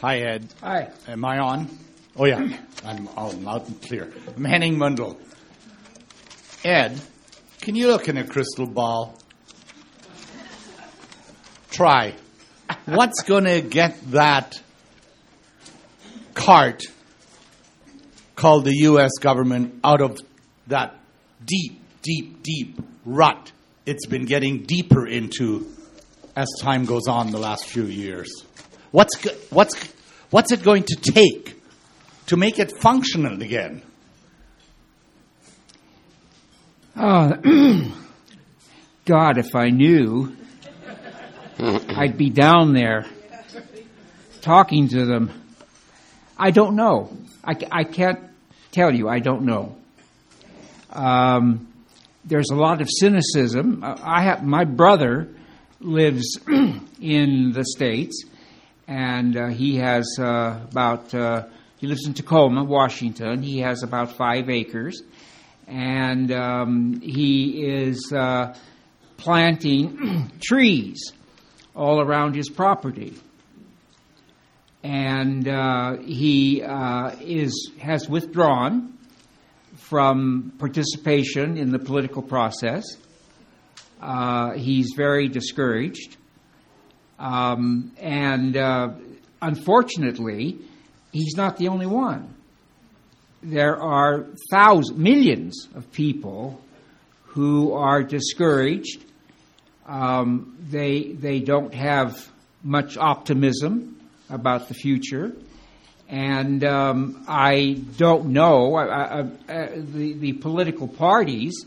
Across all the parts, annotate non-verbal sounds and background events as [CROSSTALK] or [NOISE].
Hi, Ed. Hi. Am I on? Oh, yeah. [CLEARS THROAT] I'm on loud and clear. I'm Henning Mundell. Ed, can you look in a crystal ball? Try. What's going to get that cart called the U.S. government out of that deep, deep, deep rut it's been getting deeper into as time goes on the last few years? What's, what's, what's it going to take to make it functional again? Oh, [CLEARS THROAT] God, if I knew, I'd be down there talking to them. I don't know. I, I can't tell you. I don't know. Um, there's a lot of cynicism. Uh, I have my brother lives [CLEARS THROAT] in the states, and uh, he has uh, about uh, he lives in Tacoma, Washington. He has about five acres, and um, he is uh, planting [CLEARS THROAT] trees all around his property. And uh, he uh, is has withdrawn from participation in the political process. He's very discouraged. Um, and uh, unfortunately, he's not the only one. There are thousands, millions of people who are discouraged. Um, they, they don't have much optimism about the future. And um, I don't know. I, I, I, the, the political parties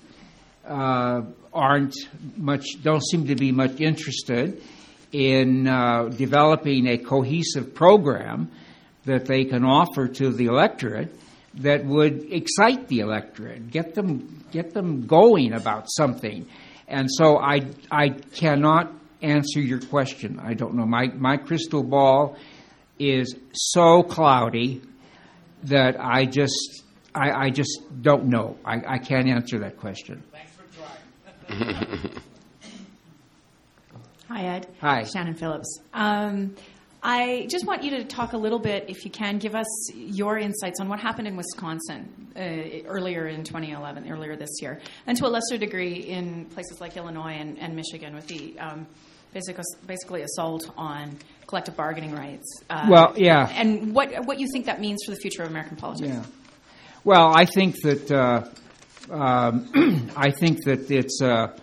uh, aren't much, don't seem to be much interested in uh, developing a cohesive program that they can offer to the electorate that would excite the electorate, get them, get them going about something. And so I, I cannot answer your question. I don't know. My, my crystal ball is so cloudy that I just I, I just don't know. I, I can't answer that question. [LAUGHS] Hi, Ed. Hi. Shannon Phillips. Um, I just want you to talk a little bit, if you can, give us your insights on what happened in Wisconsin uh, earlier in 2011, earlier this year, and to a lesser degree in places like Illinois and, and Michigan with the um, basic, basically assault on collective bargaining rights. Uh, Well, yeah. And what, what you think that means for the future of American politics. Yeah. Well, I think that uh, um, [CLEARS THROAT] I think that it's a,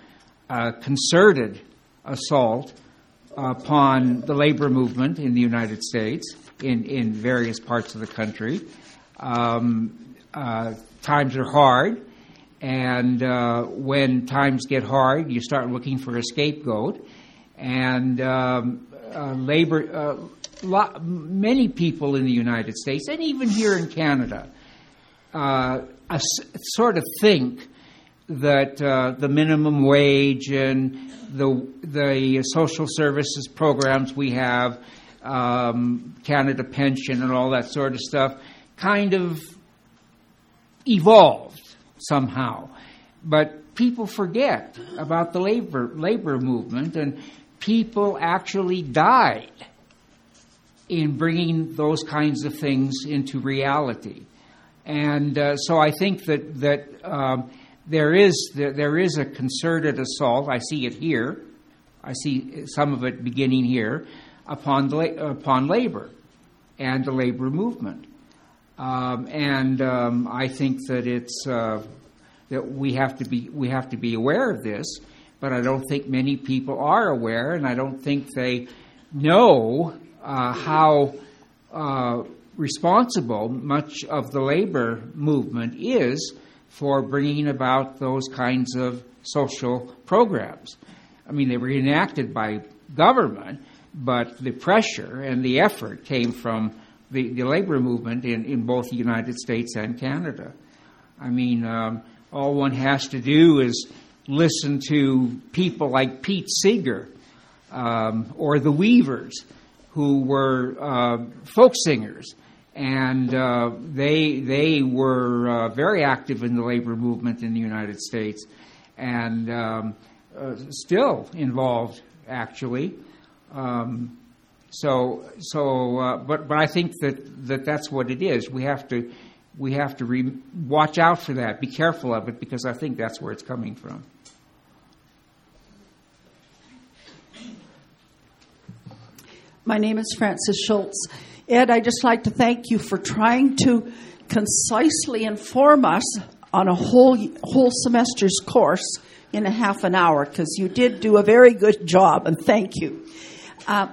a concerted assault upon the labor movement in the United States in, in various parts of the country. Um, uh, times are hard, and uh, when times get hard, you start looking for a scapegoat. And um, uh, labor, uh, many people in the United States, and even here in Canada, uh, sort of think that uh, the minimum wage and the the social services programs we have, um, Canada Pension and all that sort of stuff, kind of evolved somehow. But people forget about the labor labor movement, and people actually died in bringing those kinds of things into reality. And uh, so I think that that um, there is there, there is a concerted assault. I see it here. I see some of it beginning here upon upon labor and the labor movement. Um, and um, I think that it's uh, that we have to be we have to be aware of this. But I don't think many people are aware, and I don't think they know uh, how uh, responsible much of the labor movement is for bringing about those kinds of social programs. I mean, they were enacted by government, but the pressure and the effort came from the, the labor movement in, in both the United States and Canada. I mean, um, all one has to do is listen to people like Pete Seeger um, or the Weavers, who were uh, folk singers, and uh, they they were uh, very active in the labor movement in the United States, and um, uh, still involved actually. Um, So, so, uh, but, but I think that, that that's what it is. We have to, we have to re- watch out for that. Be careful of it because I think that's where it's coming from. My name is Frances Schultz. Ed, I'd just like to thank you for trying to concisely inform us on a whole whole semester's course in a half an hour because you did do a very good job, and thank you. Uh,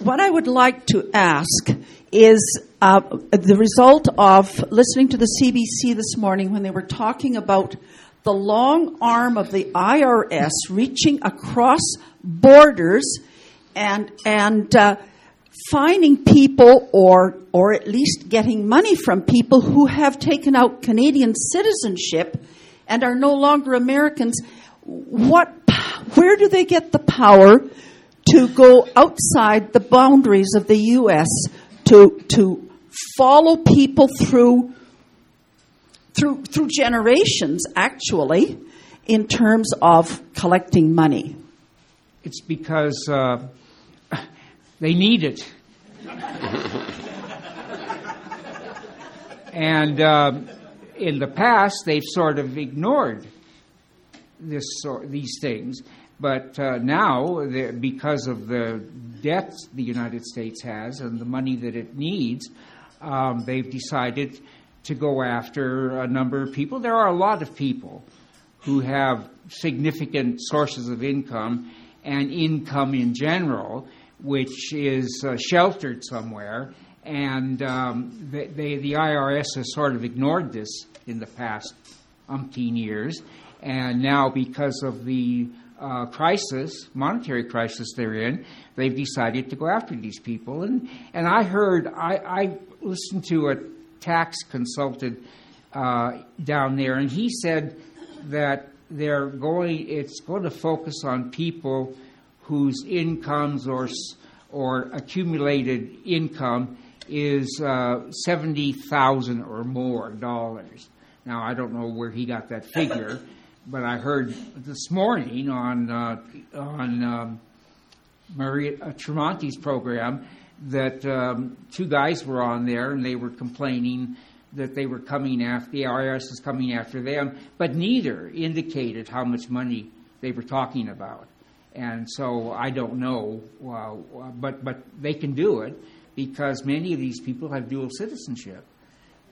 what I would like to ask is uh, the result of listening to the CBC this morning when they were talking about the long arm of the IRS reaching across borders and and uh, finding people or or at least getting money from people who have taken out Canadian citizenship and are no longer Americans. What where do they get the power to go outside the boundaries of the US to to follow people through through through generations actually in terms of collecting money? It's because uh, they need it. and uh, in the past, they've sort of ignored this sort, these things. But uh, now, because of the debts the United States has and the money that it needs, um, they've decided to go after a number of people. There are a lot of people who have significant sources of income and income in general which is uh, sheltered somewhere. And um, they, they, the IRS has sort of ignored this in the past umpteen years. And now, because of the uh, crisis, monetary crisis they're in, they've decided to go after these people. And, and I heard, I, I listened to a tax consultant uh, down there, and he said that they're going, it's going to focus on people whose incomes or or accumulated income is uh, seventy thousand or more dollars. Now I don't know where he got that figure, but I heard this morning on uh, on um, Maria uh, Tremonti's program that um, two guys were on there and they were complaining that they were coming after the IRS is coming after them, but neither indicated how much money they were talking about. And so I don't know, uh, but but they can do it because many of these people have dual citizenship.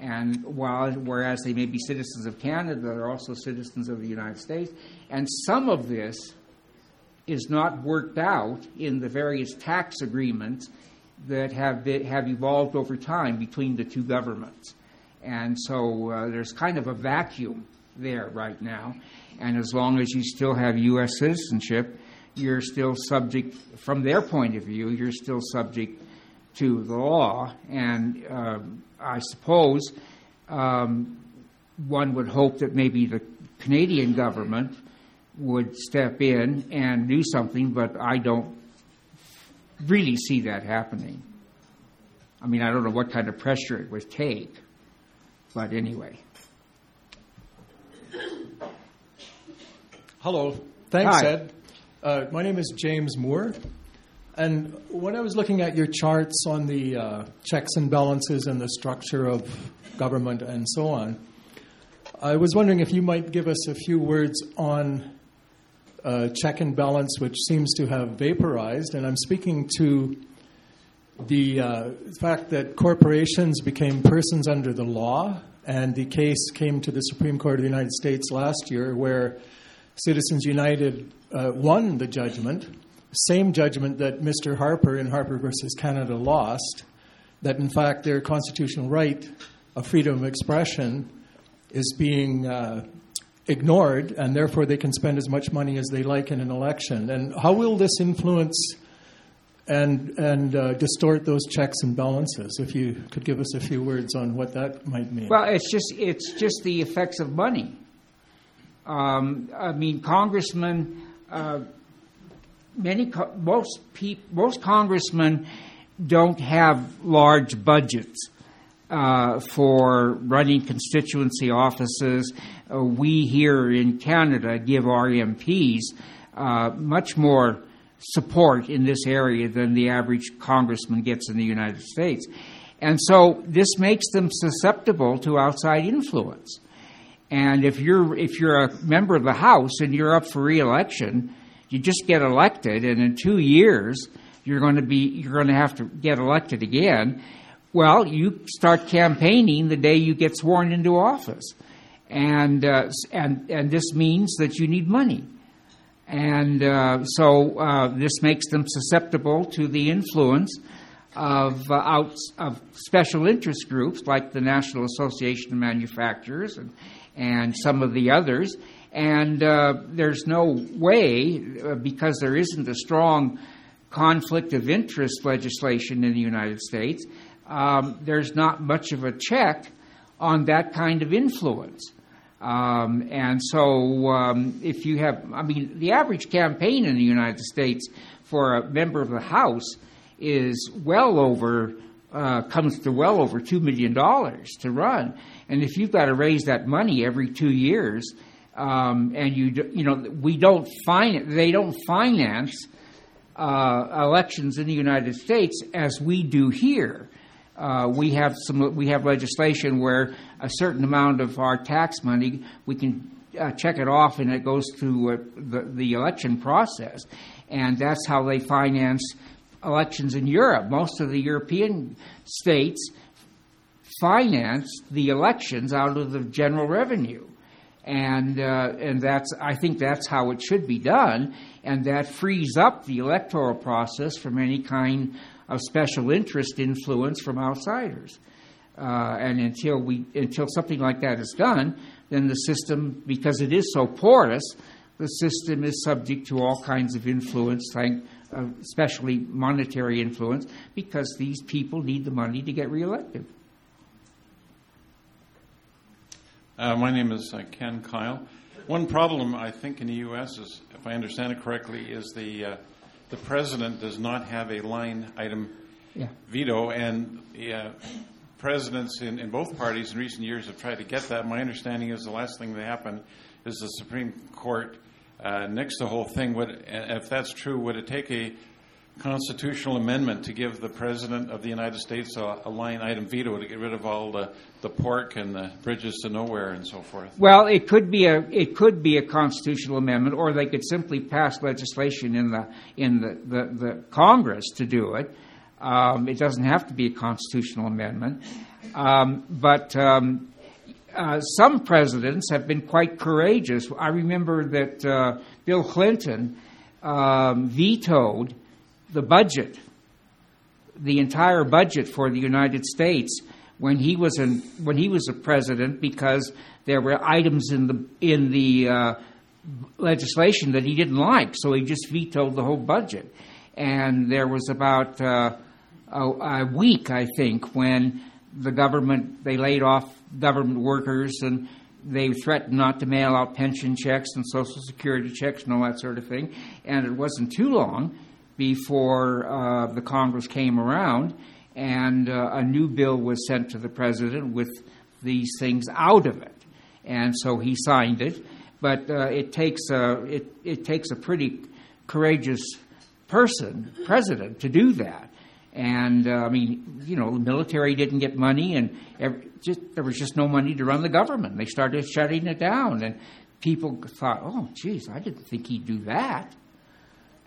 And while, whereas they may be citizens of Canada, they're also citizens of the United States. And some of this is not worked out in the various tax agreements that have, been, have evolved over time between the two governments. And so uh, there's kind of a vacuum there right now. And as long as you still have U.S. citizenship, you're still subject, from their point of view, you're still subject to the law. And uh, I suppose um, one would hope that maybe the Canadian government would step in and do something, but I don't really see that happening. I mean, I don't know what kind of pressure it would take, but anyway. Hello. Thanks, Hi. Ed. Uh, my name is James Moore. And when I was looking at your charts on the uh, checks and balances and the structure of government and so on, I was wondering if you might give us a few words on uh, check and balance, which seems to have vaporized. And I'm speaking to the uh, fact that corporations became persons under the law, and the case came to the Supreme Court of the United States last year where Citizens United uh, won the judgment, same judgment that Mr. Harper in Harper versus Canada lost, that in fact their constitutional right of freedom of expression is being uh, ignored, and therefore they can spend as much money as they like in an election. And how will this influence and and uh, distort those checks and balances? If you could give us a few words on what that might mean. Well, it's just it's just the effects of money. Um, I mean, congressmen, uh, many most peop, most congressmen don't have large budgets uh, for running constituency offices. Uh, we here in Canada give our MPs uh, much more support in this area than the average congressman gets in the United States. And so this makes them susceptible to outside influence. And if you're if you're a member of the House and you're up for reelection, you just get elected, and in two years you're going to be you're going to have to get elected again. Well, you start campaigning the day you get sworn into office, and uh, and and this means that you need money, and uh, so uh, this makes them susceptible to the influence of, uh, out, of special interest groups like the National Association of Manufacturers and, and some of the others. And uh, there's no way, uh, because there isn't a strong conflict of interest legislation in the United States, um, there's not much of a check on that kind of influence. Um, and so, um, if you have, I mean, the average campaign in the United States for a member of the House is well over uh, comes to well over two million dollars to run, and if you've got to raise that money every two years, um, and you you know we don't fin- they don't finance uh, elections in the United States as we do here. Uh, we have some we have legislation where a certain amount of our tax money we can uh, check it off and it goes to uh, the, the election process, and that's how they finance elections in Europe. Most of the European states finance the elections out of the general revenue. And, uh, and that's, I think that's how it should be done, and that frees up the electoral process from any kind of special interest influence from outsiders. Uh, and until we until something like that is done, then the system, because it is so porous, the system is subject to all kinds of influence, uh, especially monetary influence, because these people need the money to get reelected. Uh, my name is uh, Ken Kyle. One problem I think in the U.S. is, if I understand it correctly, is the uh, the president does not have a line item Yeah. veto, and uh, presidents in, in both parties in recent years have tried to get that. My understanding is the last thing that happened is the Supreme Court uh, nixed the whole thing. Would, if that's true, would it take a constitutional amendment to give the president of the United States a, a line item veto to get rid of all the, the pork and the bridges to nowhere and so forth? Well, it could be a it could be a constitutional amendment, or they could simply pass legislation in the in the, the, the Congress to do it. Um, it doesn't have to be a constitutional amendment, um, but um, uh, some presidents have been quite courageous. I remember that uh, Bill Clinton um, vetoed the budget, the entire budget for the United States when he was in, when he was a president because there were items in the in the uh, legislation that he didn't like, so he just vetoed the whole budget. And there was about uh, a, a week, I think, when the government they laid off government workers and they threatened not to mail out pension checks and social security checks and all that sort of thing. And it wasn't too long before uh, the Congress came around and uh, a new bill was sent to the president with these things out of it. And so he signed it. But uh, it takes a it, it takes a pretty courageous person, president, to do that. And uh, I mean, you know, the military didn't get money, and every, just, there was just no money to run the government. They started shutting it down, and people thought, "Oh, geez, I didn't think he'd do that."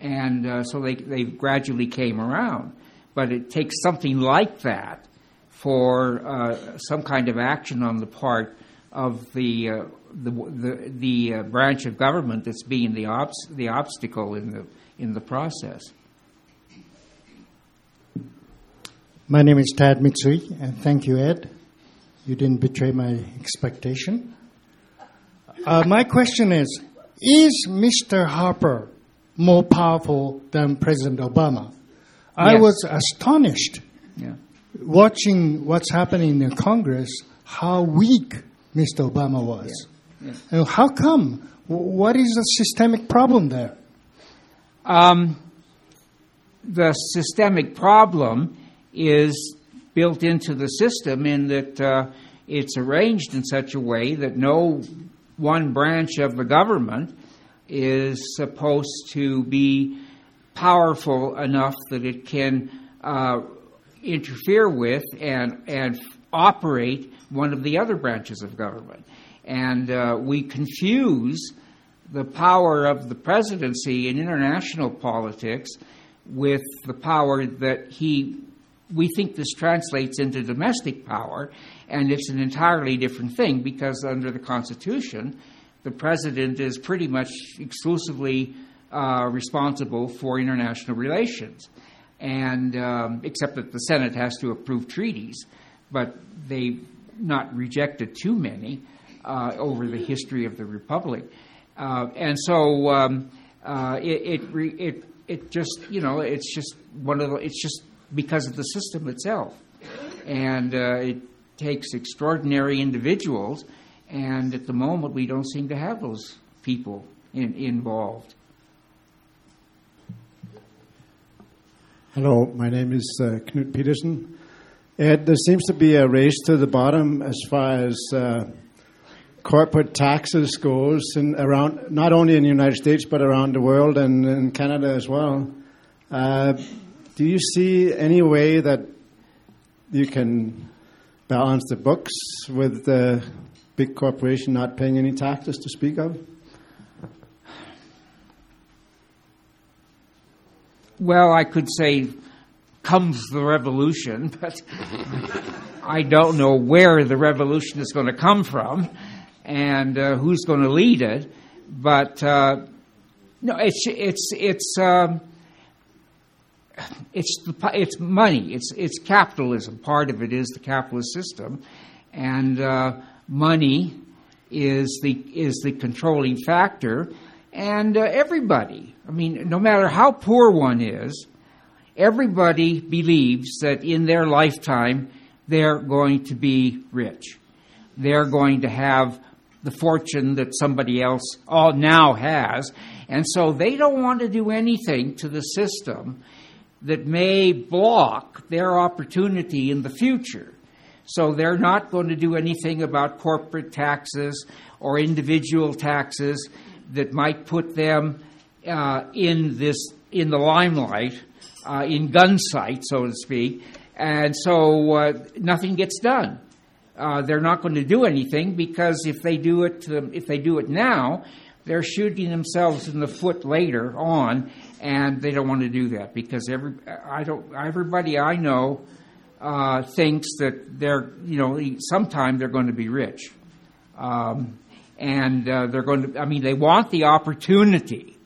And uh, so they they gradually came around. But it takes something like that for uh, some kind of action on the part of the uh, the the, the uh, branch of government that's being the obs- the obstacle in the in the process. My name is Tad Mitsui, and thank you, Ed. You didn't betray my expectation. Uh, my question is Is Mr. Harper more powerful than President Obama? I Yes. was astonished Yeah. watching what's happening in Congress, how weak Mr. Obama was. Yeah. And how come? What is the systemic problem there? Um, the systemic problem is built into the system in that uh, it's arranged in such a way that no one branch of the government is supposed to be powerful enough that it can uh, interfere with and and operate one of the other branches of government, and uh, we confuse the power of the presidency in international politics with the power that he we think this translates into domestic power and it's an entirely different thing because under the constitution the president is pretty much exclusively uh, responsible for international relations and um, except that the senate has to approve treaties but they've not rejected too many uh, over the history of the republic uh, and so um, uh, it, it, it, it just, you know, it's just one of the, it's just because of the system itself. And uh, it takes extraordinary individuals, and at the moment we don't seem to have those people in, involved. Hello, my name is uh, Knut Peterson. Ed, there seems to be a race to the bottom as far as uh, corporate taxes goes, and around not only in the United States but around the world and in Canada as well. Uh, do you see any way that you can balance the books with the big corporation not paying any taxes to speak of? Well, I could say comes the revolution, [LAUGHS] but I don't know where the revolution is going to come from and uh, who's going to lead it. But uh, no, it's it's it's um, it's the, it's money. It's it's capitalism. Part of it is the capitalist system, and uh, money is the is the controlling factor. And uh, everybody, I mean, no matter how poor one is, everybody believes that in their lifetime they're going to be rich. They're going to have the fortune that somebody else all now has. And so they don't want to do anything to the system that may block their opportunity in the future. So they're not going to do anything about corporate taxes or individual taxes that might put them uh, in this in the limelight, uh, in gun sight, so to speak. And so uh, nothing gets done uh, they're not going to do anything because if they do it if they do it now, they're shooting themselves in the foot later on, and they don't want to do that because every I don't everybody I know uh, thinks that they're you know sometime they're going to be rich, um, and uh, they're going to I mean they want the opportunity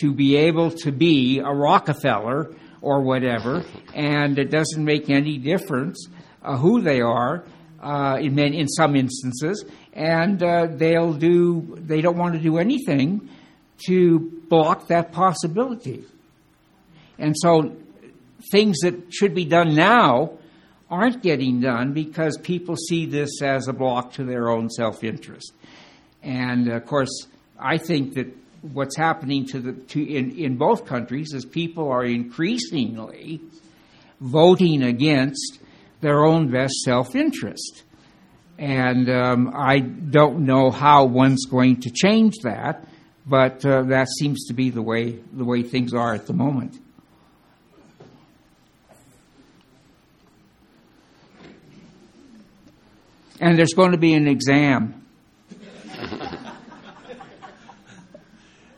to be able to be a Rockefeller or whatever, and it doesn't make any difference uh, who they are uh, in, in some instances, and uh, they'll do. They don't want to do anything to block that possibility. And so, things that should be done now aren't getting done because people see this as a block to their own self-interest. And of course, I think that what's happening to the to in, in both countries is people are increasingly voting against their own best self interest. And um, I don't know how one's going to change that, but uh, that seems to be the way, the way things are at the moment. And there's going to be an exam.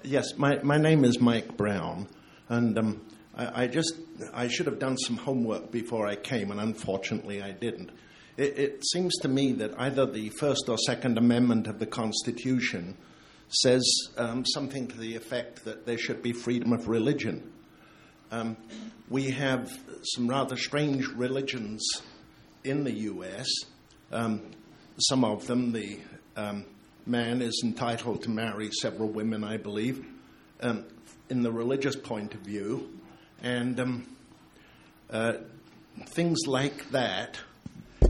yes, my, my name is Mike Brown, and um, I, I, just I should have done some homework before I came, and unfortunately I didn't. It, it seems to me that either the First or Second Amendment of the Constitution says um, something to the effect that there should be freedom of religion. Um, we have some rather strange religions in the U.S. Um, some of them, the um, man is entitled to marry several women, I believe, um, in the religious point of view. And um, uh, things like that.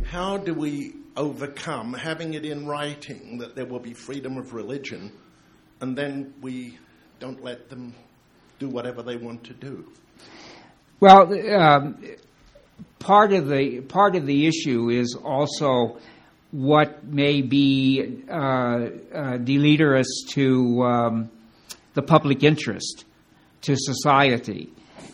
How do we overcome having it in writing that there will be freedom of religion, and then we don't let them do whatever they want to do? Well, um, part of the part of the issue is also what may be uh, uh, deleterious to um, the public interest to society.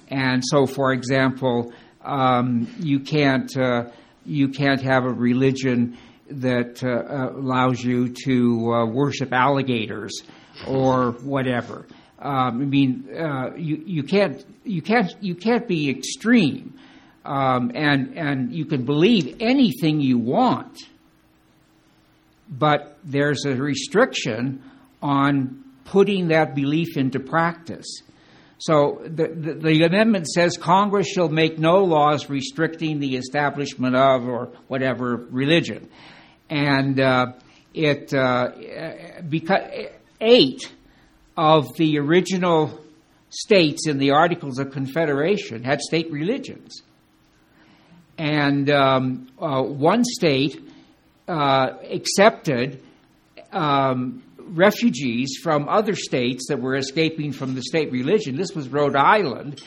And so, for example, um, you can't uh, you can't have a religion that uh, allows you to uh, worship alligators or whatever. Um, I mean, uh, you you can't you can't you can't be extreme, um, and and you can believe anything you want, but there's a restriction on putting that belief into practice. So the, the, the, amendment says Congress shall make no laws restricting the establishment of or whatever religion, and uh, it uh, because eight of the original states in the Articles of Confederation had state religions, and um, uh, one state uh, accepted. Um, refugees from other states that were escaping from the state religion. This was Rhode Island.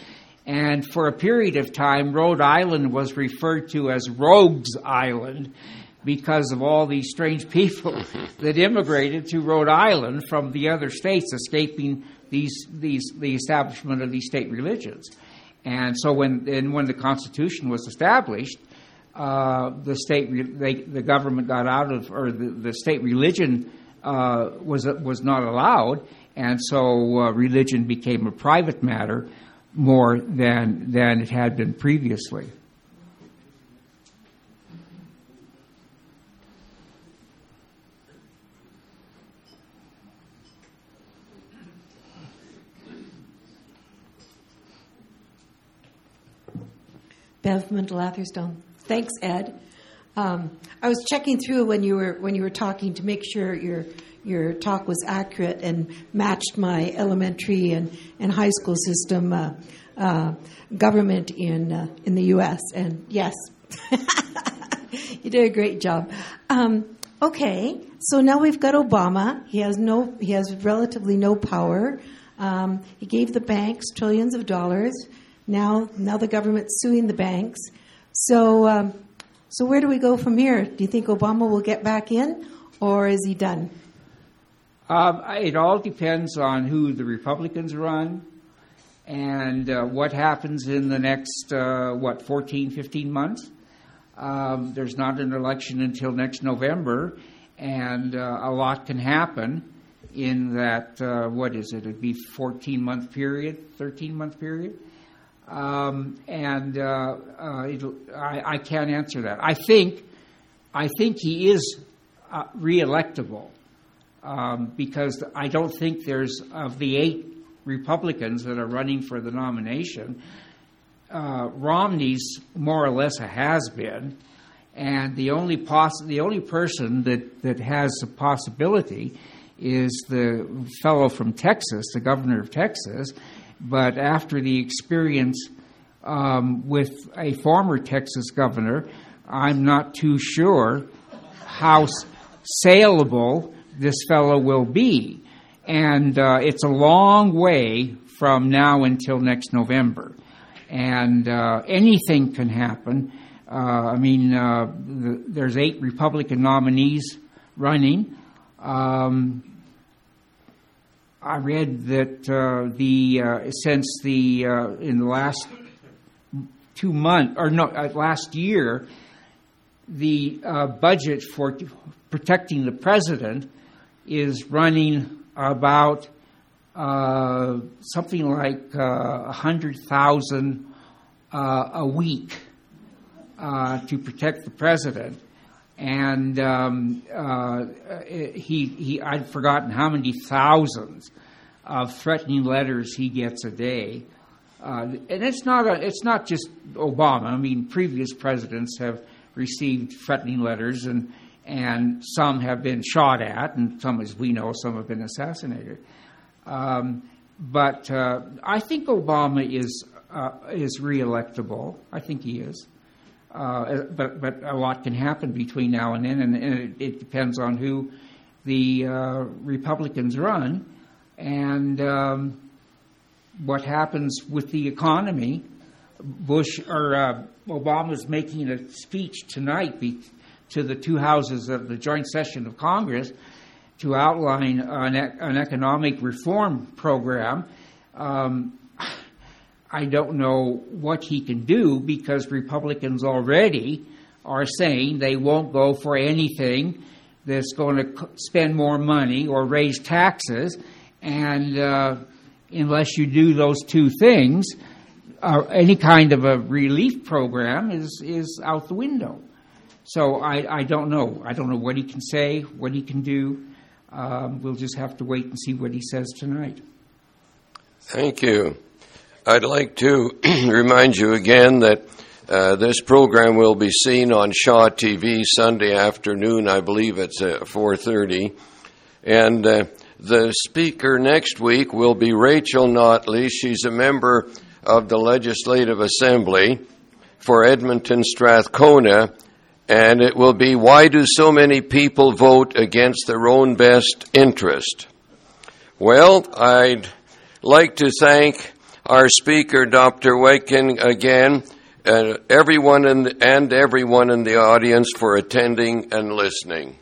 And for a period of time, Rhode Island was referred to as Rogues Island because of all these strange people [LAUGHS] that immigrated to Rhode Island from the other states, escaping these, these, the establishment of these state religions. And so when, and when the Constitution was established, uh, the state, they, the government got out of, or the, the state religion uh, was was not allowed, and so uh, religion became a private matter more than than it had been previously. Bev Mendel Thanks, Ed. Um, I was checking through when you were when you were talking to make sure your your talk was accurate and matched my elementary and, and high school system uh, uh, government in uh, in the U.S. And yes, [LAUGHS] you did a great job. Um, okay, so now we've got Obama. He has no he has relatively no power. Um, he gave the banks trillions of dollars. Now now the government's suing the banks. So um, so, where do we go from here? Do you think Obama will get back in, or is he done? Um, it all depends on who the Republicans run and uh, what happens in the next, uh, what, 14, 15 months. Um, there's not an election until next November, and uh, a lot can happen in that, uh, what is it, it'd be 14 month period, 13 month period. Um, and uh, uh, I, I, can't answer that. I think, I think he is uh, reelectable um, because I don't think there's of the eight Republicans that are running for the nomination. Uh, Romney's more or less a has been, and the only poss- the only person that, that has a possibility is the fellow from Texas, the governor of Texas, but after the experience um, with a former Texas governor, I'm not too sure how saleable this fellow will be. And uh, it's a long way from now until next November. And uh, anything can happen. Uh, I mean, uh, the, there's eight Republican nominees running. Um, I read that uh, the uh, since the uh, in the last two months or no uh, last year, the uh, budget for protecting the president is running about uh, something like a hundred thousand a week to protect the president and um, uh, he, he I'd forgotten how many thousands of threatening letters he gets a day. Uh, and it's not a, it's not just Obama. I mean, previous presidents have received threatening letters, and and some have been shot at, and some, as we know, some have been assassinated. Um, but uh, I think Obama is uh, is reelectable. I think he is. Uh, but but a lot can happen between now and then, and, and it, it, depends on who the uh, Republicans run and um, what happens with the economy. Bush or uh, Obama is making a speech tonight be, to the two houses of the joint session of Congress, to outline an, an economic reform program. Um, I don't know what he can do because Republicans already are saying they won't go for anything that's going to spend more money or raise taxes. And uh, unless you do those two things, uh, any kind of a relief program is, is out the window. So I, I don't know. I don't know what he can say, what he can do. Um, we'll just have to wait and see what he says tonight. Thank you. I'd like to [CLEARS THROAT] remind you again that uh, this program will be seen on Shaw TV Sunday afternoon. I believe it's at 4:30, and uh, the speaker next week will be Rachel Notley. She's a member of the Legislative Assembly for Edmonton Strathcona, and it will be Why Do So Many People Vote Against Their Own Best Interest? Well, I'd like to thank our speaker, Dr. Wetken, again, and everyone in the, and everyone in the audience for attending and listening.